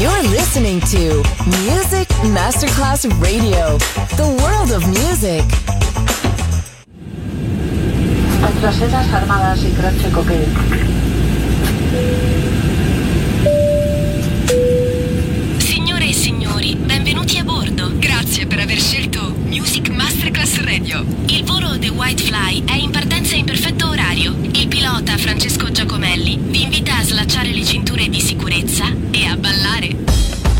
You're listening to Music Masterclass Radio, the world of music. Nuestras sedas armadas y croce coque. Signore e signori, benvenuti a bordo. Grazie per aver scelto Music Masterclass Radio. Il volo The White Fly è in partenza in perfetto orario. Il pilota Francesco Giacomelli vi invita a slacciare le cinture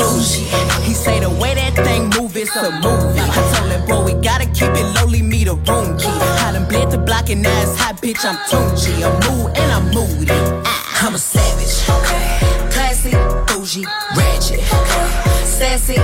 Bougie. He say the way that thing move, it's a movie. I told him, bro, we gotta keep it lowly, me the room key. I done bled the block and now it's hot, bitch, I'm Tunchi. I'm mood and I'm moody. Ah, I'm a savage. Okay. Classy, bougie, ratchet. Sassy,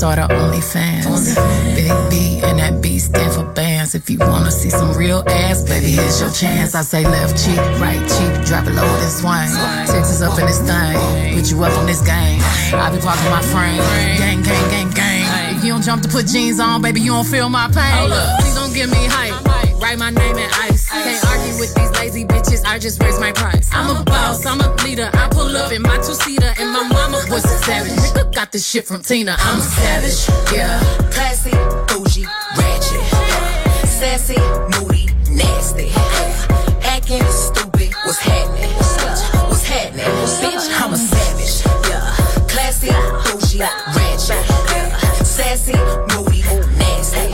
start her OnlyFans. Big B and that B stand for bands. If you wanna see some real ass, baby, here's your chance. I say left cheek, right cheek, drop it low and swing. Texas up in this thing, put you up in this game. I be parking my frame, gang, gang, gang, gang. If you don't jump to put jeans on, baby, you don't feel my pain. Please don't give me hype. Write my name in ice. Can't argue with these lazy bitches. I just raise my price. I'm a boss. I'm a leader. I pull up in my two seater, and my was a savage. Nigga got this shit from Tina. I'm a savage. Yeah. Classy, bougie, ratchet. Sassy, moody, nasty. Acting stupid, what's happening? What's happening? Bitch, I'm a savage. Yeah. Classy, bougie, ratchet. Sassy, moody, nasty.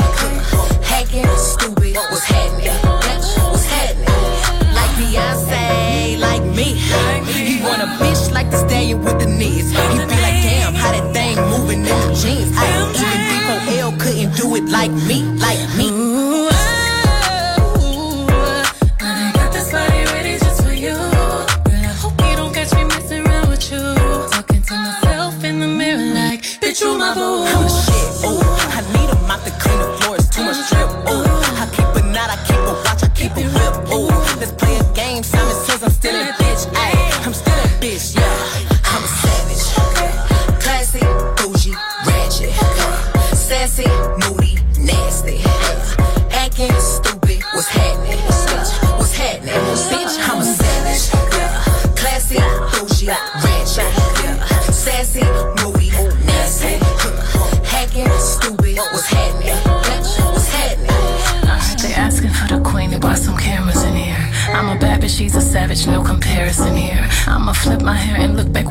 Hacking, stupid, what's happening? What's happening? Like Beyonce, like me. He want a bitch like the stallion with knees. He be like, damn, how that thing moving in the jeans. I even D4L couldn't do it like me, like me. Ooh, oh, I got this body ready just for you. Girl, I hope you don't catch me messing around with you. Talking to myself in the mirror like, bitch, you my boo.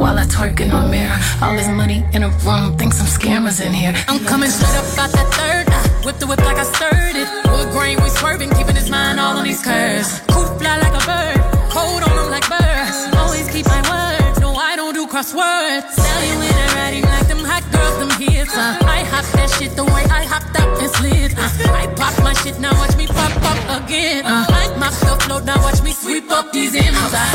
While I twerk in the mirror. All this money in a room, think some scammers in here. I'm coming straight up out that third. eye. Whip the whip like I stirred it. Wood grain, we swerving, keeping his mind all on these curves. Cool fly like a bird, cold on them like birds. Always keep my word, no, I don't do crosswords. Tell you in a riding like them hot girls, them hits. Uh. I hop that shit the way I hopped up and slid. Uh. I pop my shit, now watch me pop up again. Uh. I mop the flow, now watch me sweep up these M's.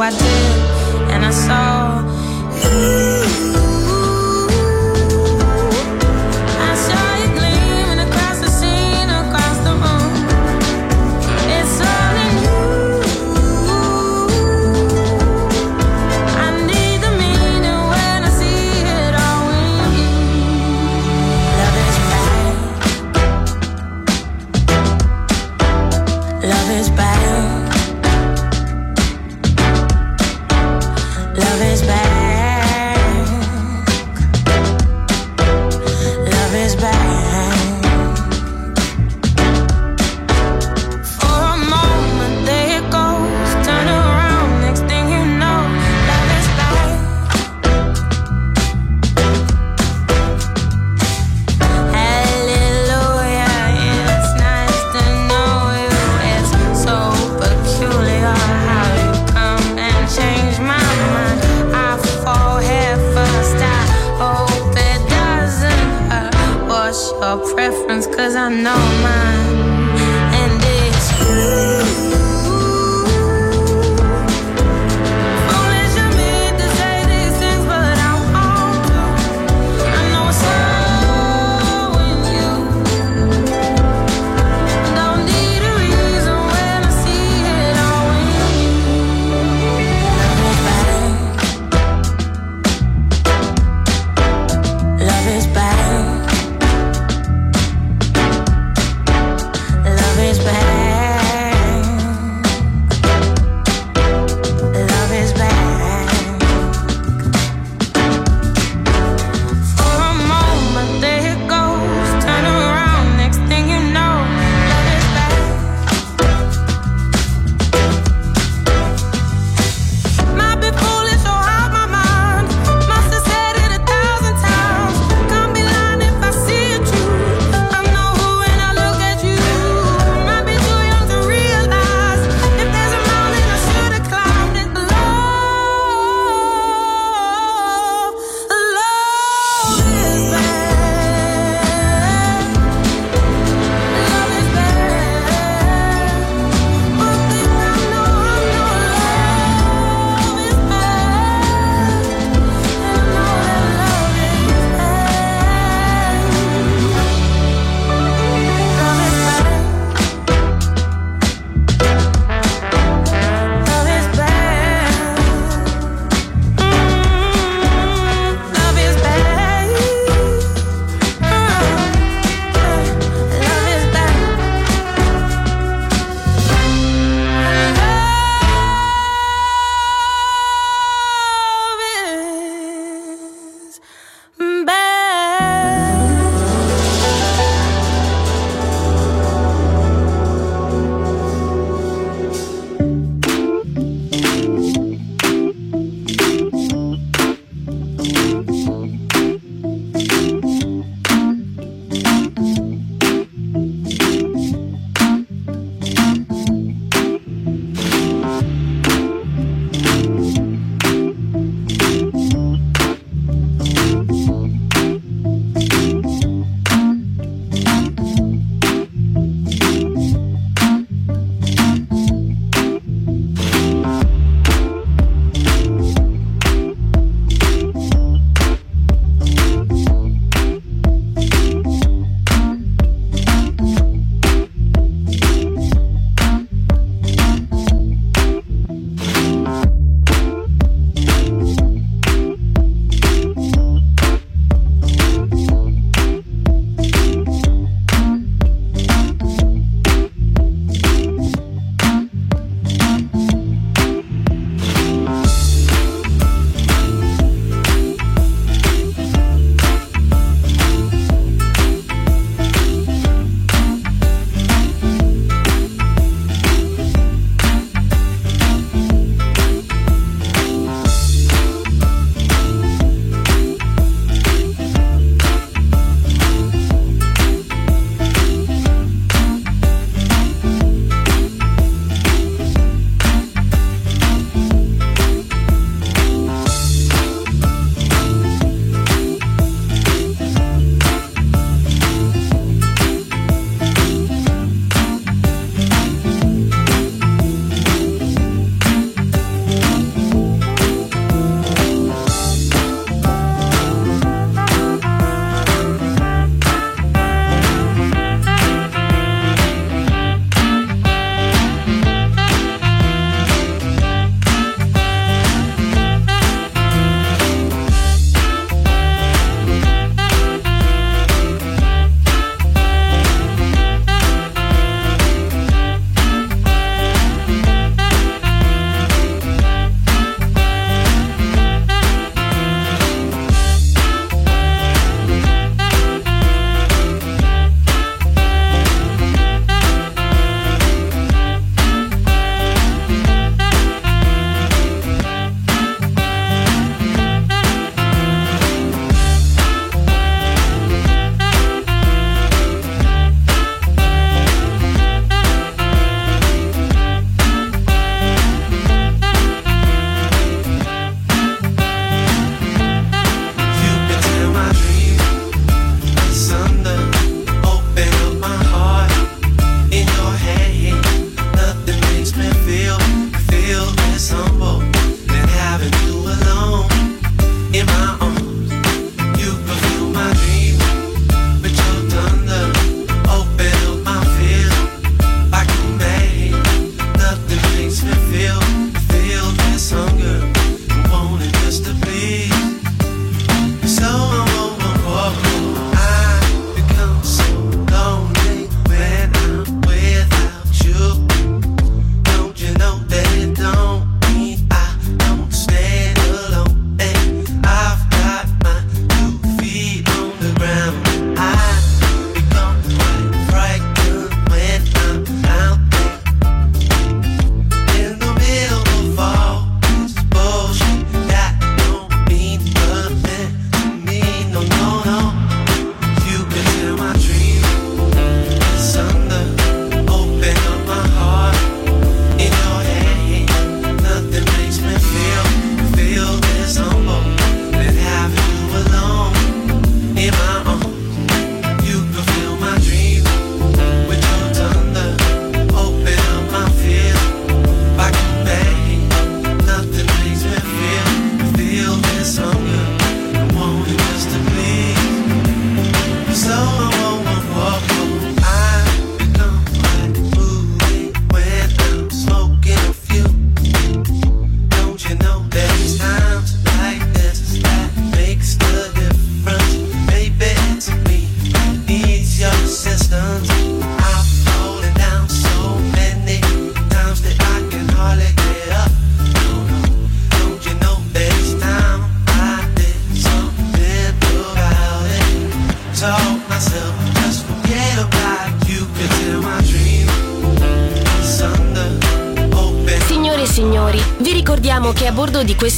I did, and I saw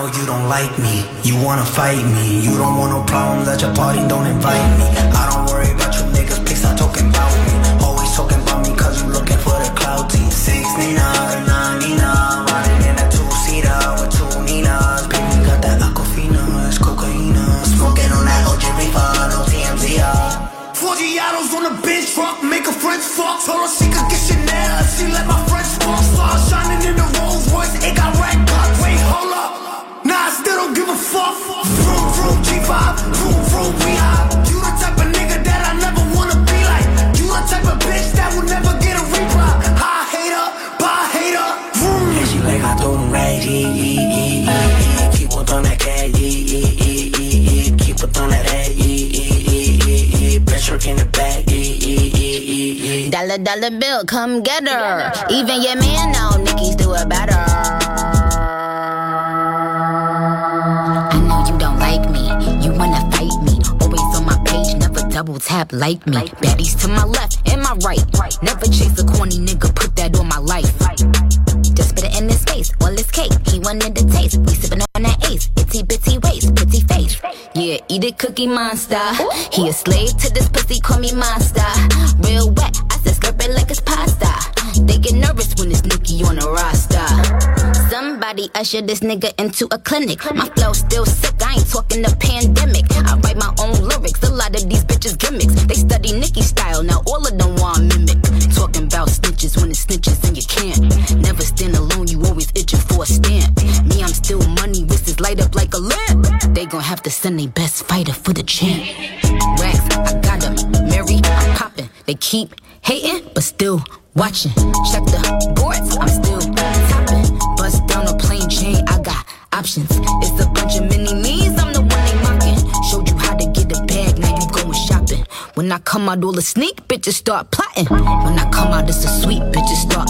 Know you don't like me, you wanna fight me, you don't want no problems at your party, don't invite me. I don't worry about you niggas, please stop talking about me. Always talking about me cause you looking for the clout team. Six Nina, riding in a two-seater with two Ninas. Baby, got that Aquafina, it's cocaina. Smoking on that OG Reaper, no TMZ, uh. Forgiatos on the bench truck, make a French fuck. Told her she could get Chanel, she let my French walk. Stars shining in the Rolls Royce, it got red still don't give a fuck. Vroom, vroom, G5, vroom, vroom, we high. You the type of nigga that I never wanna be like. You the type of bitch that will never get a reply. High hater, bye hater, vroom. Yeah, she like I throw them rags, yeah, yeah, yeah, yeah, yeah. Keep on throwing that cash, yeah, yeah, yeah, yeah, yeah. Keep on throwing that head, yeah, yeah, yeah, yeah, yeah. Breaststroke in the back, yeah, yeah, yeah, yeah, yeah. Dollar, dollar bill, come get her. Even your man know Nicki's do it better. Double tap like me. Baddies to my left and my right. Never chase a corny nigga, put that on my life. Just put it in his face, all his cake. He wanted the taste. We sippin' on that ace. Itty bitty waist, pretty face. Yeah, eat it, cookie monster. He a slave to this pussy, call me monster. Real wet, I said slurp it like it's pasta. They get nervous when it's Nicki on the roster. Usher this nigga into a clinic. My flow still sick, I ain't talking the pandemic. I write my own lyrics, a lot of these bitches gimmicks. They study Nicki style, now all of them want mimic. Talking about snitches when it's snitches and you can't. Never stand alone, you always itching for a stamp. Me, I'm still money, wrists light up like a lamp. They gon' have to send their best fighter for the champ. Wax, I got them. Mary, I'm popping. They keep hating, but still watching. Check the boards, I'm still options. It's a bunch of mini me's, I'm the one they mocking. Showed you how to get a bag, now you going shopping. When I come out, all the sneak bitches start plotting. When I come out, it's a sweet bitches start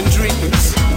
and dreams.